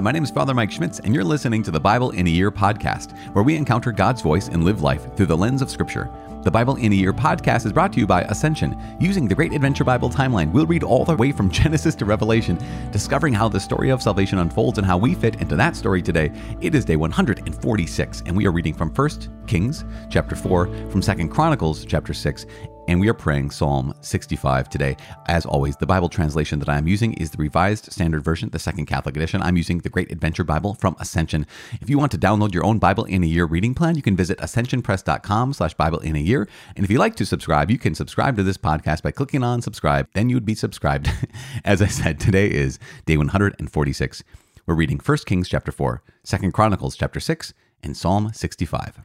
Hi, my name is Father Mike Schmitz, and you're listening to the Bible in a Year podcast, where we encounter God's voice and live life through the lens of Scripture. The Bible in a Year podcast is brought to you by Ascension. Using the Great Adventure Bible timeline, we'll read all the way from Genesis to Revelation, discovering how the story of salvation unfolds and how we fit into that story today. It is day 146, and we are reading from 1 Kings chapter 4, from 2 Chronicles chapter 6, and we are praying Psalm 65 today. As always, the Bible translation that I am using is the Revised Standard Version, the Second Catholic Edition. I'm using the Great Adventure Bible from Ascension. If you want to download your own Bible in a Year reading plan, you can visit ascensionpress.com slash Bible in a Year. And if you'd like to subscribe, you can subscribe to this podcast by clicking on subscribe. Then you would be subscribed. As I said, today is day 146. We're reading 1 Kings chapter 4, 2 Chronicles chapter 6, and Psalm 65.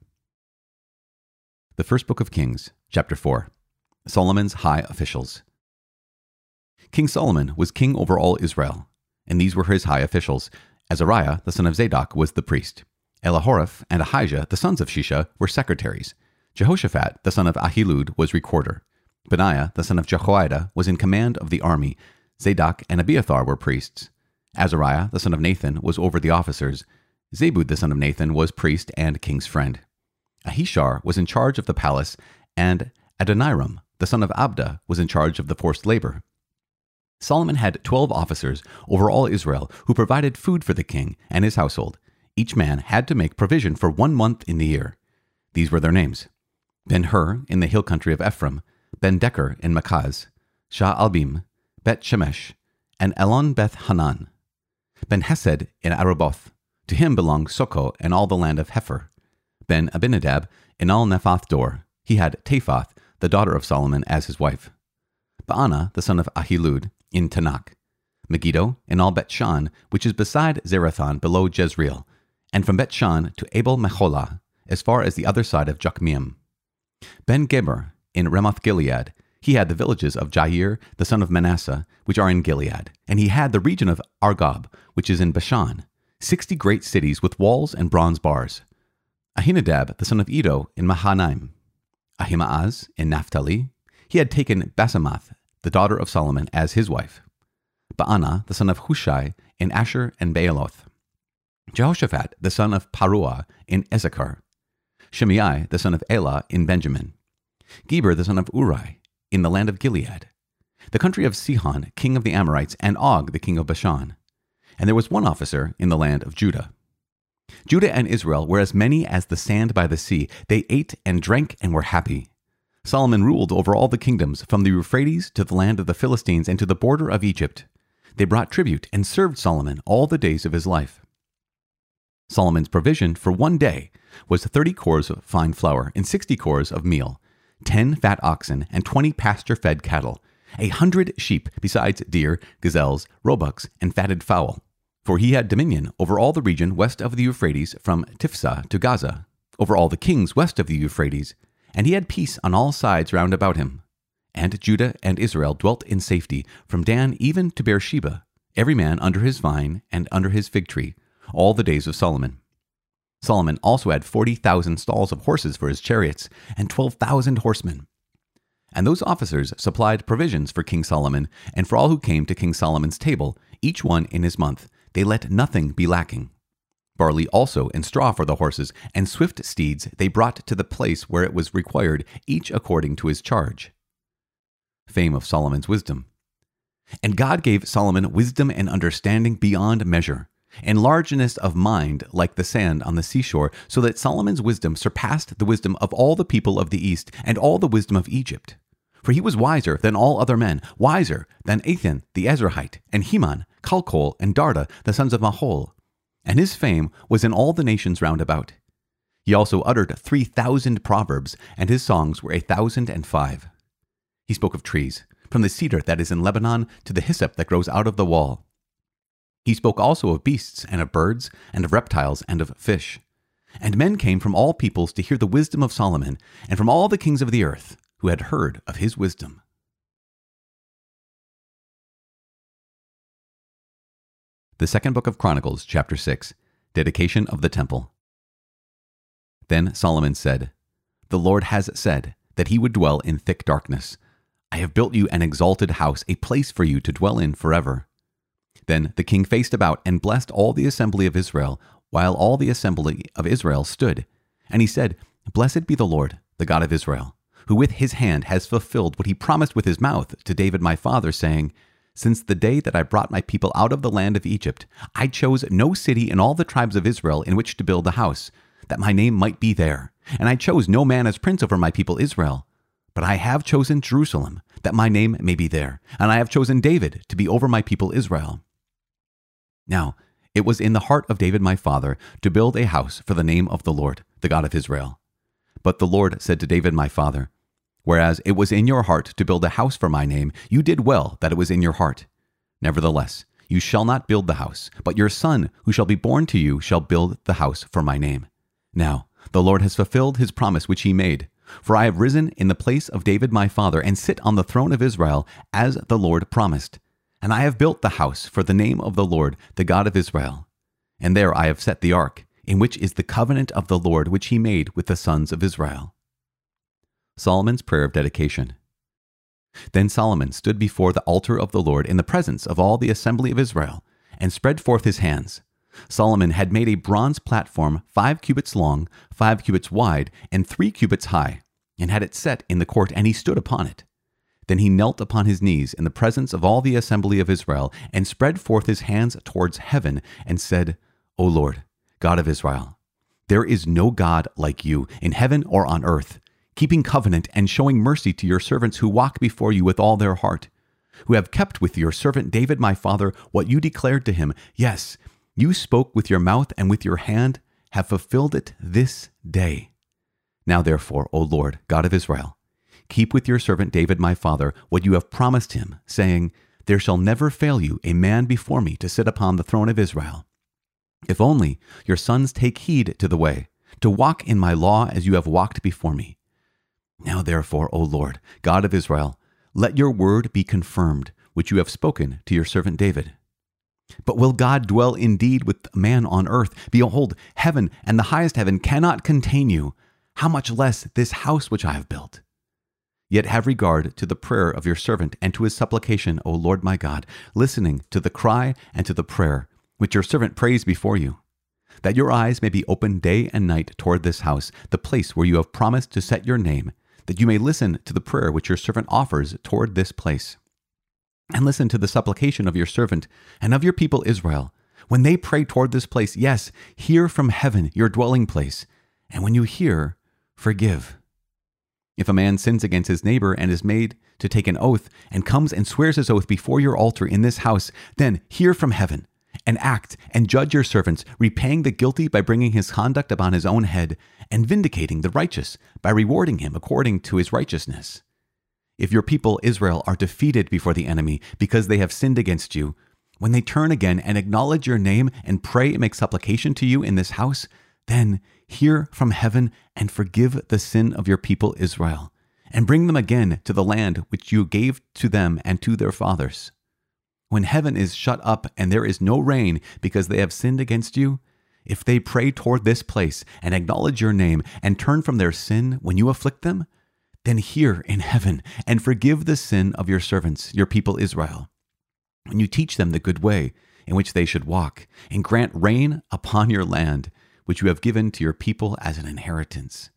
The first book of Kings, chapter 4. Solomon's high officials. King Solomon was king over all Israel, and these were his high officials. Azariah, the son of Zadok, was the priest. Elihoreph and Ahijah, the sons of Shisha, were secretaries. Jehoshaphat, the son of Ahilud, was recorder. Benaiah, the son of Jehoiada, was in command of the army. Zadok and Abiathar were priests. Azariah, the son of Nathan, was over the officers. Zabud, the son of Nathan, was priest and king's friend. Ahishar was in charge of the palace, and Adoniram, the son of Abda, was in charge of the forced labor. Solomon had twelve officers over all Israel who provided food for the king and his household. Each man had to make provision for one month in the year. These were their names Ben Hur in the hill country of Ephraim, Ben Deker in Makaz, Shah Albim, Beth Shemesh, and Elon Beth Hanan. Ben Hesed in Arubboth. To him belonged Socoh and all the land of Hepher. Ben Abinadab in Al Nephath Dor. He had Taphath the daughter of Solomon, as his wife. Baana, the son of Ahilud, in Taanach. Megiddo, and all Beth Shan, which is beside Zarethan, below Jezreel, and from Beth Shan to Abel Meholah, as far as the other side of Jokmeam. Ben Geber, in Ramoth Gilead, he had the villages of Jair, the son of Manasseh, which are in Gilead, and he had the region of Argob, which is in Bashan, sixty great cities with walls and bronze bars. Ahinadab, the son of Iddo, in Mahanaim, Ahimaaz in Naphtali, he had taken Basemath, the daughter of Solomon, as his wife. Baana, the son of Hushai, in Asher and Bealoth. Jehoshaphat, the son of Paruah, in Issachar. Shimei, the son of Elah, in Benjamin. Geber, the son of Uri, in the land of Gilead. The country of Sihon, king of the Amorites, and Og, the king of Bashan. And there was one officer in the land of Judah. Judah and Israel were as many as the sand by the sea. They ate and drank and were happy. Solomon ruled over all the kingdoms, from the Euphrates to the land of the Philistines and to the border of Egypt. They brought tribute and served Solomon all the days of his life. Solomon's provision for one day was 30 cors of fine flour and 60 cors of meal, 10 fat oxen, and 20 pasture fed cattle, a hundred sheep, besides deer, gazelles, roebucks, and fatted fowl for he had dominion over all the region west of the Euphrates from Tiphsah to Gaza, over all the kings west of the Euphrates, and he had peace on all sides round about him. And Judah and Israel dwelt in safety, from Dan even to Beersheba, every man under his vine and under his fig tree, all the days of Solomon. Solomon also had forty thousand stalls of horses for his chariots, and twelve thousand horsemen. And those officers supplied provisions for King Solomon, and for all who came to King Solomon's table, each one in his month, they let nothing be lacking. Barley also and straw for the horses, and swift steeds they brought to the place where it was required, each according to his charge. Fame of Solomon's wisdom. And God gave Solomon wisdom and understanding beyond measure, and largeness of mind like the sand on the seashore, so that Solomon's wisdom surpassed the wisdom of all the people of the east and all the wisdom of Egypt. For he was wiser than all other men, wiser than Ethan the Ezrahite, and Heman, Calcol, and Darda, the sons of Mahol. And his fame was in all the nations round about. He also uttered three thousand proverbs, and his songs were a thousand and five. He spoke of trees, from the cedar that is in Lebanon to the hyssop that grows out of the wall. He spoke also of beasts, and of birds, and of reptiles, and of fish. And men came from all peoples to hear the wisdom of Solomon, and from all the kings of the earth who had heard of his wisdom. The second book of Chronicles, chapter 6, dedication of the temple. Then Solomon said, The Lord has said that he would dwell in thick darkness. I have built you an exalted house, a place for you to dwell in forever. Then the king faced about and blessed all the assembly of Israel, while all the assembly of Israel stood. And he said, Blessed be the Lord, the God of Israel, who with his hand has fulfilled what he promised with his mouth to David my father, saying, Since the day that I brought my people out of the land of Egypt, I chose no city in all the tribes of Israel in which to build a house, that my name might be there. And I chose no man as prince over my people Israel. But I have chosen Jerusalem, that my name may be there, and I have chosen David to be over my people Israel. Now, it was in the heart of David my father to build a house for the name of the Lord, the God of Israel. But the Lord said to David my father, Whereas it was in your heart to build a house for my name, you did well that it was in your heart. Nevertheless, you shall not build the house, but your son, who shall be born to you, shall build the house for my name. Now, the Lord has fulfilled his promise which he made. For I have risen in the place of David my father, and sit on the throne of Israel, as the Lord promised. And I have built the house for the name of the Lord, the God of Israel. And there I have set the ark, in which is the covenant of the Lord which he made with the sons of Israel. Solomon's prayer of dedication. Then Solomon stood before the altar of the Lord in the presence of all the assembly of Israel, and spread forth his hands. Solomon had made a bronze platform five cubits long, five cubits wide, and three cubits high, and had it set in the court, and he stood upon it. Then he knelt upon his knees in the presence of all the assembly of Israel, and spread forth his hands towards heaven, and said, O Lord, God of Israel, there is no God like you in heaven or on earth, keeping covenant and showing mercy to your servants who walk before you with all their heart, who have kept with your servant David my father what you declared to him. Yes, you spoke with your mouth and with your hand have fulfilled it this day. Now, therefore, O Lord, God of Israel, keep with your servant David my father what you have promised him, saying, There shall never fail you a man before me to sit upon the throne of Israel. If only your sons take heed to the way, to walk in my law as you have walked before me. Now, therefore, O Lord, God of Israel, let your word be confirmed, which you have spoken to your servant David. But will God dwell indeed with man on earth? Behold, heaven and the highest heaven cannot contain you. How much less this house which I have built? Yet have regard to the prayer of your servant and to his supplication, O Lord my God, listening to the cry and to the prayer which your servant prays before you, that your eyes may be open day and night toward this house, the place where you have promised to set your name, that you may listen to the prayer which your servant offers toward this place and listen to the supplication of your servant and of your people Israel. When they pray toward this place, yes, hear from heaven your dwelling place. And when you hear, forgive. If a man sins against his neighbor and is made to take an oath and comes and swears his oath before your altar in this house, then hear from heaven and act and judge your servants, repaying the guilty by bringing his conduct upon his own head, and vindicating the righteous by rewarding him according to his righteousness. If your people Israel are defeated before the enemy because they have sinned against you, when they turn again and acknowledge your name and pray and make supplication to you in this house, then hear from heaven and forgive the sin of your people Israel, and bring them again to the land which you gave to them and to their fathers. When heaven is shut up and there is no rain because they have sinned against you, if they pray toward this place and acknowledge your name and turn from their sin when you afflict them, then hear in heaven and forgive the sin of your servants, your people Israel. And you teach them the good way in which they should walk, and grant rain upon your land, which you have given to your people as an inheritance.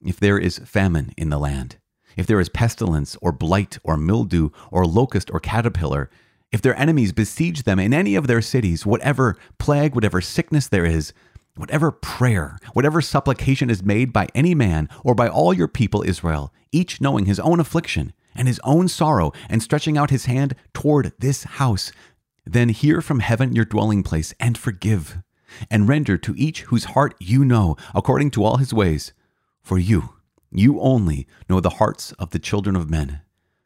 If there is famine in the land, if there is pestilence or blight or mildew or locust or caterpillar, if their enemies besiege them in any of their cities, whatever plague, whatever sickness there is, Whatever prayer, whatever supplication is made by any man or by all your people Israel, each knowing his own affliction and his own sorrow and stretching out his hand toward this house, then hear from heaven your dwelling place and forgive, and render to each whose heart you know according to all his ways. For you, you only know the hearts of the children of men,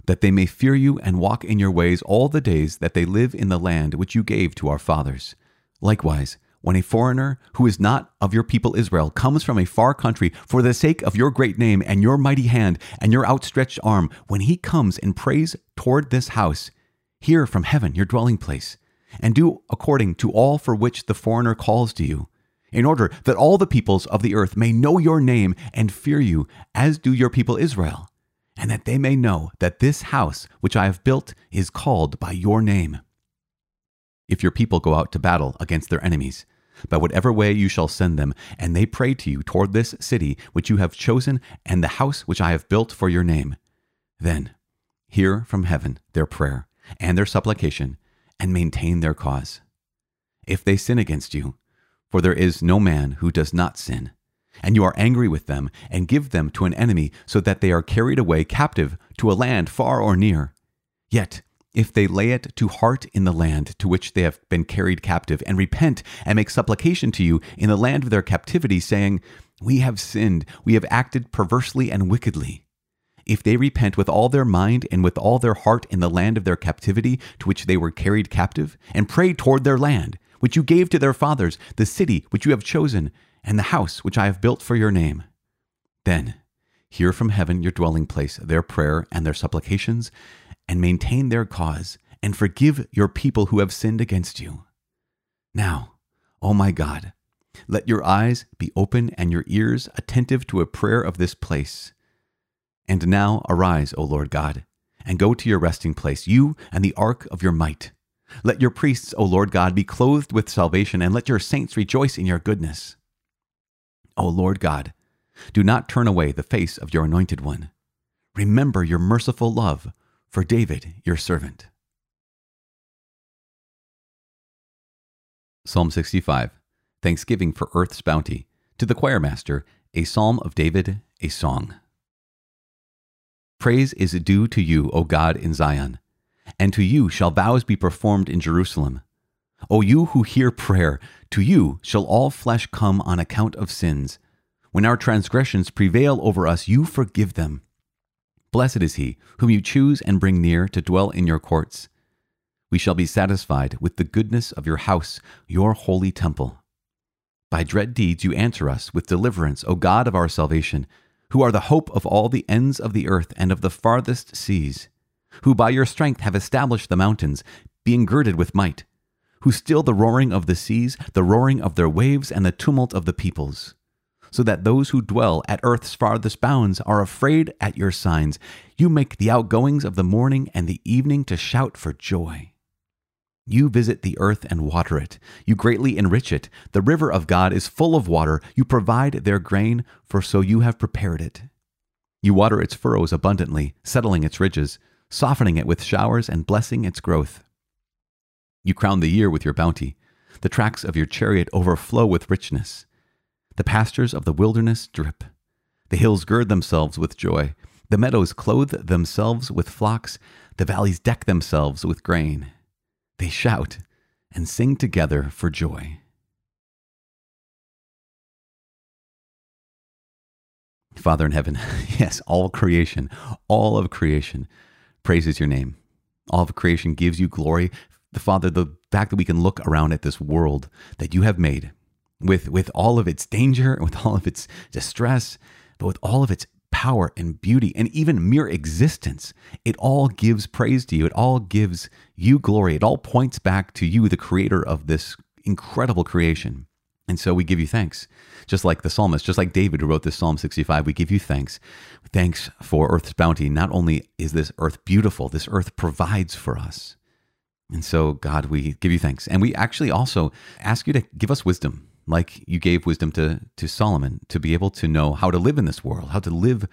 that they may fear you and walk in your ways all the days that they live in the land which you gave to our fathers. Likewise, when a foreigner who is not of your people Israel comes from a far country for the sake of your great name and your mighty hand and your outstretched arm, when he comes and prays toward this house, hear from heaven your dwelling place, and do according to all for which the foreigner calls to you, in order that all the peoples of the earth may know your name and fear you, as do your people Israel, and that they may know that this house which I have built is called by your name. if your people go out to battle against their enemies, by whatever way you shall send them, and they pray to you toward this city which you have chosen and the house which I have built for your name, then hear from heaven their prayer and their supplication, and maintain their cause. If they sin against you, for there is no man who does not sin, and you are angry with them, and give them to an enemy, so that they are carried away captive to a land far or near, yet if they lay it to heart in the land to which they have been carried captive, and repent and make supplication to you in the land of their captivity, saying, We have sinned, we have acted perversely and wickedly. If they repent with all their mind and with all their heart in the land of their captivity to which they were carried captive, and pray toward their land, which you gave to their fathers, the city which you have chosen, and the house which I have built for your name, then hear from heaven your dwelling place their prayer and their supplications and maintain their cause, and forgive your people who have sinned against you. Now, O oh my God, let your eyes be open and your ears attentive to a prayer of this place. And now arise, O Lord God, and go to your resting place, you and the ark of your might. Let your priests, O Lord God, be clothed with salvation, and let your saints rejoice in your goodness. O Lord God, do not turn away the face of your anointed one. Remember your merciful love for David, your servant. Psalm 65 Thanksgiving for Earth's Bounty. To the choir master, a psalm of David, a song. Praise is due to you, O God, in Zion, and to you shall vows be performed in Jerusalem. O you who hear prayer, to you shall all flesh come on account of sins. When our transgressions prevail over us, you forgive them. Blessed is he whom you choose and bring near to dwell in your courts. We shall be satisfied with the goodness of your house, your holy temple. By dread deeds you answer us with deliverance, O God of our salvation, who are the hope of all the ends of the earth and of the farthest seas, who by your strength have established the mountains, being girded with might, who still the roaring of the seas, the roaring of their waves, and the tumult of the peoples so that those who dwell at earth's farthest bounds are afraid at your signs. You make the outgoings of the morning and the evening to shout for joy. You visit the earth and water it. You greatly enrich it. The river of God is full of water. You provide their grain, for so you have prepared it. You water its furrows abundantly, settling its ridges, softening it with showers and blessing its growth. You crown the year with your bounty. The tracks of your chariot overflow with richness. The pastures of the wilderness drip. The hills gird themselves with joy. The meadows clothe themselves with flocks. The valleys deck themselves with grain. They shout and sing together for joy. Father in heaven, yes, all creation, all of creation praises your name. All of creation gives you glory. The Father, the fact that we can look around at this world that you have made with, with all of its danger, with all of its distress, but with all of its power and beauty and even mere existence, it all gives praise to you. It all gives you glory. It all points back to you, the creator of this incredible creation. And so we give you thanks. Just like the psalmist, just like David who wrote this Psalm 65, we give you thanks. Thanks for earth's bounty. Not only is this earth beautiful, this earth provides for us. And so, God, we give you thanks. And we actually also ask you to give us wisdom like you gave wisdom to, to Solomon to be able to know how to live in this world, how to live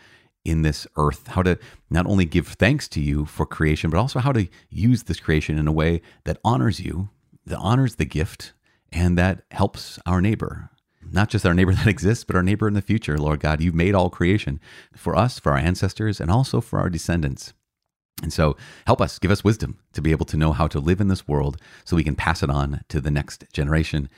in this earth, how to not only give thanks to you for creation, but also how to use this creation in a way that honors you, that honors the gift, and that helps our neighbor. Not just our neighbor that exists, but our neighbor in the future, Lord God. You've made all creation for us, for our ancestors, and also for our descendants. And so help us, give us wisdom to be able to know how to live in this world so we can pass it on to the next generation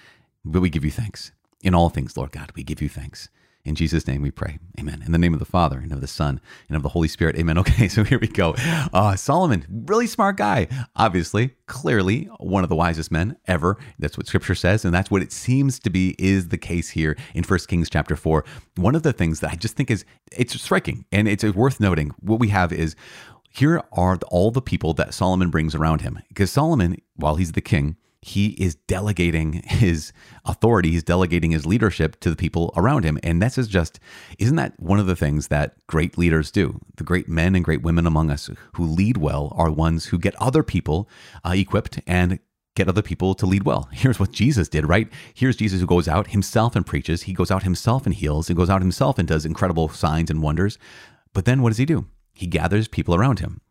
but we give you thanks. In all things, Lord God, we give you thanks. In Jesus' name we pray. Amen. In the name of the Father, and of the Son, and of the Holy Spirit. Amen. Okay, so here we go. Uh, Solomon, really smart guy. Obviously, clearly, one of the wisest men ever. That's what scripture says. And that's what it seems to be is the case here in 1 Kings chapter 4. One of the things that I just think is, it's striking and it's worth noting. What we have is here are all the people that Solomon brings around him. Because Solomon, while he's the king, he is delegating his authority, he's delegating his leadership to the people around him. And this is just, isn't that one of the things that great leaders do? The great men and great women among us who lead well are ones who get other people uh, equipped and get other people to lead well. Here's what Jesus did, right? Here's Jesus who goes out himself and preaches. He goes out himself and heals and goes out himself and does incredible signs and wonders. But then what does he do? He gathers people around him,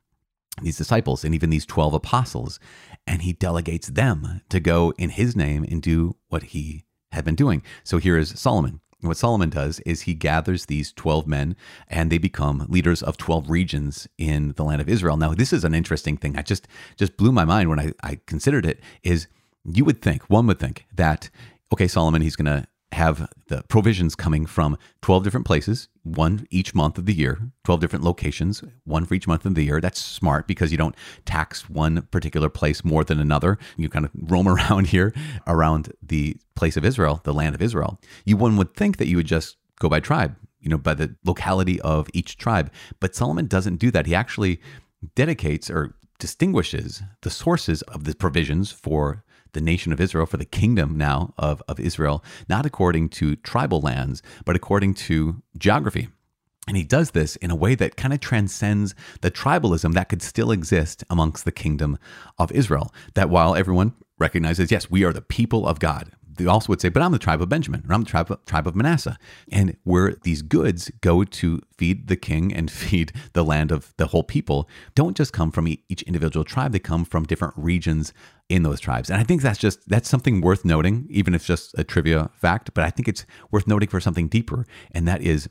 these disciples and even these 12 apostles, and he delegates them to go in his name and do what he had been doing. So here is Solomon. What Solomon does is he gathers these 12 men and they become leaders of 12 regions in the land of Israel. Now, this is an interesting thing. I just just blew my mind when I, I considered it is you would think, one would think that, okay, Solomon, he's going to have the provisions coming from 12 different places, one each month of the year, 12 different locations, one for each month of the year. That's smart because you don't tax one particular place more than another. You kind of roam around here around the place of Israel, the land of Israel. You one would think that you would just go by tribe, you know, by the locality of each tribe. But Solomon doesn't do that. He actually dedicates or distinguishes the sources of the provisions for the nation of Israel, for the kingdom now of, of Israel, not according to tribal lands, but according to geography. And he does this in a way that kind of transcends the tribalism that could still exist amongst the kingdom of Israel. That while everyone recognizes, yes, we are the people of God, they also would say, but I'm the tribe of Benjamin, or I'm the tribe of, tribe of Manasseh. And where these goods go to feed the king and feed the land of the whole people don't just come from each individual tribe, they come from different regions in those tribes. And I think that's just that's something worth noting, even if it's just a trivia fact, but I think it's worth noting for something deeper. And that is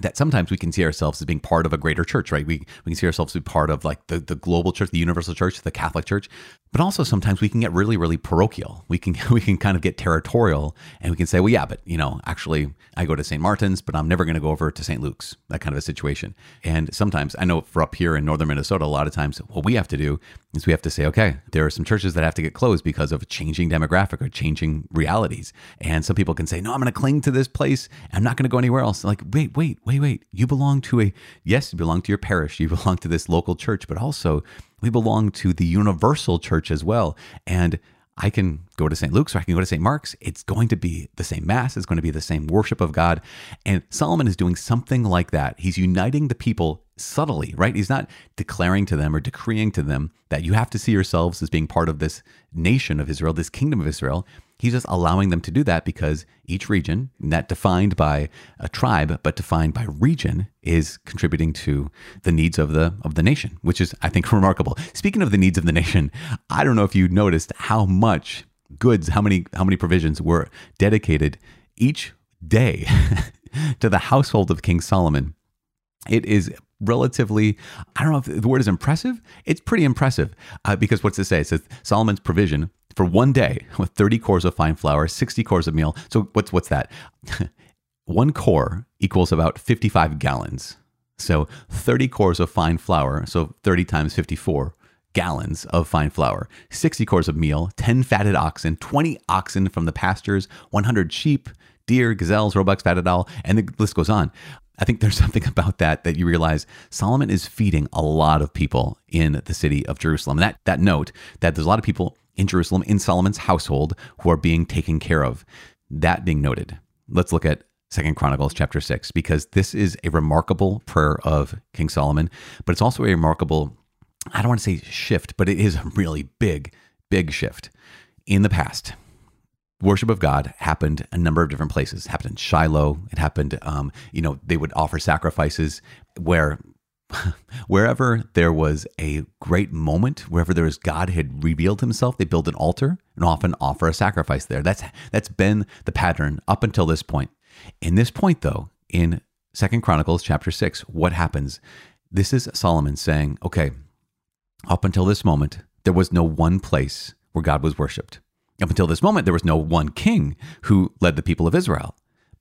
that sometimes we can see ourselves as being part of a greater church, right? We, we can see ourselves as part of like the, the global church, the universal church, the Catholic church. But also sometimes we can get really, really parochial. We can we can kind of get territorial and we can say, well, yeah, but you know, actually I go to St. Martin's, but I'm never going to go over to St. Luke's, that kind of a situation. And sometimes I know for up here in northern Minnesota, a lot of times what we have to do is we have to say, okay, there are some churches that have to get closed because of changing demographic or changing realities. And some people can say, no, I'm going to cling to this place. I'm not going to go anywhere else. Like, wait, wait, wait, wait. You belong to a, yes, you belong to your parish, you belong to this local church, but also we belong to the universal church as well. And I can go to St. Luke's or I can go to St. Mark's. It's going to be the same Mass. It's going to be the same worship of God. And Solomon is doing something like that. He's uniting the people subtly, right? He's not declaring to them or decreeing to them that you have to see yourselves as being part of this nation of Israel, this kingdom of Israel. He's just allowing them to do that because each region, not defined by a tribe, but defined by region, is contributing to the needs of the of the nation, which is, I think, remarkable. Speaking of the needs of the nation, I don't know if you noticed how much goods, how many how many provisions were dedicated each day to the household of King Solomon. It is relatively, I don't know if the word is impressive. It's pretty impressive uh, because what's it say? It says Solomon's provision for one day with 30 cors of fine flour, 60 cors of meal. So what's what's that? one cor equals about 55 gallons. So 30 cors of fine flour, so 30 times 54 gallons of fine flour, 60 cors of meal, 10 fatted oxen, 20 oxen from the pastures, 100 sheep, deer, gazelles, roebucks, fatted owl, and the list goes on. I think there's something about that that you realize Solomon is feeding a lot of people in the city of Jerusalem. That that note that there's a lot of people in Jerusalem in Solomon's household who are being taken care of. That being noted, let's look at Second Chronicles chapter 6 because this is a remarkable prayer of King Solomon, but it's also a remarkable I don't want to say shift, but it is a really big big shift. In the past, worship of God happened a number of different places. It happened in Shiloh. It happened, um, you know, they would offer sacrifices where wherever there was a great moment, wherever there was God had revealed himself, they build an altar and often offer a sacrifice there. That's that's been the pattern up until this point. In this point though, in Second Chronicles chapter 6, what happens? This is Solomon saying, okay, up until this moment, there was no one place where God was worshiped. Up until this moment, there was no one king who led the people of Israel.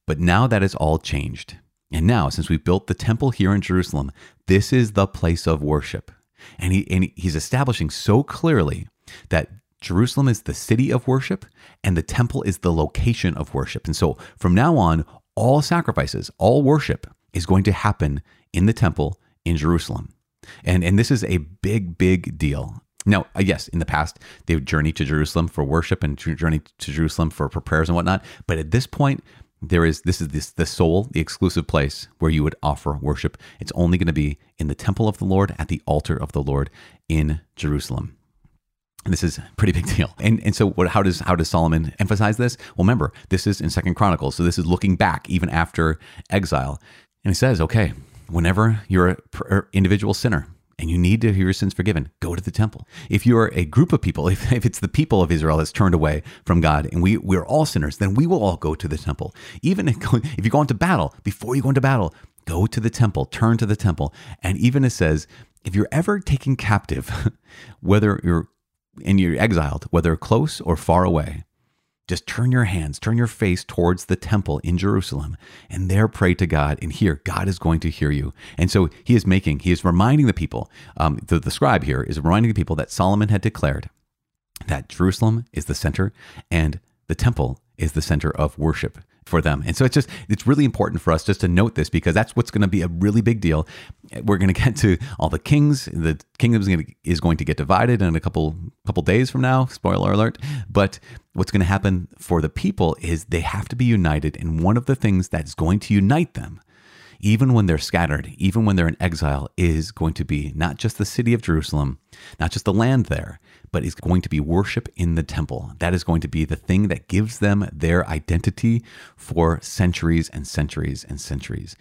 But now that has all changed. And now, since we built the temple here in Jerusalem, this is the place of worship. And, he, and he's establishing so clearly that Jerusalem is the city of worship and the temple is the location of worship. And so from now on, all sacrifices, all worship is going to happen in the temple in Jerusalem. And, and this is a big, big deal. Now, uh, yes, in the past, they would journey to Jerusalem for worship and journey to Jerusalem for, for prayers and whatnot. But at this point, there is this is this the sole, the exclusive place where you would offer worship. It's only going to be in the temple of the Lord, at the altar of the Lord in Jerusalem. This is a pretty big deal. And and so what how does how does Solomon emphasize this? Well, remember, this is in Second Chronicles. So this is looking back even after exile. And he says, okay, whenever you're an er, individual sinner, and you need to hear your sins forgiven, go to the temple. If you're a group of people, if, if it's the people of Israel that's turned away from God and we, we're all sinners, then we will all go to the temple. Even if, if you go into battle, before you go into battle, go to the temple, turn to the temple. And even it says, if you're ever taken captive, whether you're and you're exiled, whether close or far away, just turn your hands, turn your face towards the temple in Jerusalem, and there pray to God. And here, God is going to hear you. And so he is making, he is reminding the people, um, the, the scribe here is reminding the people that Solomon had declared that Jerusalem is the center and the temple is the center of worship for them. And so it's just it's really important for us just to note this because that's what's going to be a really big deal. We're going to get to all the kings. The kingdom is going to, get divided in a couple couple days from now. Spoiler alert. But what's going to happen for the people is they have to be united, and one of the things that's going to unite them even when they're scattered, even when they're in exile, is going to be not just the city of Jerusalem, not just the land there, but is going to be worship in the temple. That is going to be the thing that gives them their identity for centuries and centuries and centuries.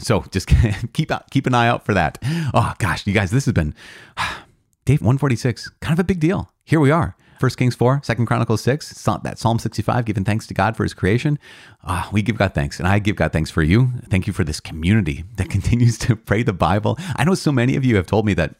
So just keep out, keep an eye out for that. Oh gosh, you guys, this has been Dave 146, kind of a big deal. Here we are. First Kings 4, Second Chronicles 6, that Psalm 65, giving thanks to God for his creation. Uh, we give God thanks, and I give God thanks for you. Thank you for this community that continues to pray the Bible. I know so many of you have told me that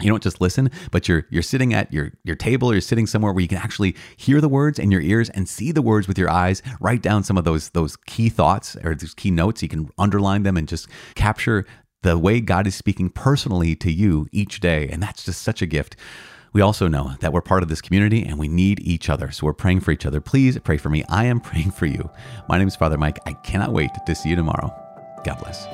you don't just listen, but you're you're sitting at your your table, or you're sitting somewhere where you can actually hear the words in your ears and see the words with your eyes. Write down some of those those key thoughts or those key notes. You can underline them and just capture the way God is speaking personally to you each day, and that's just such a gift. We also know that we're part of this community and we need each other. So we're praying for each other. Please pray for me. I am praying for you. My name is Father Mike. I cannot wait to see you tomorrow. God bless.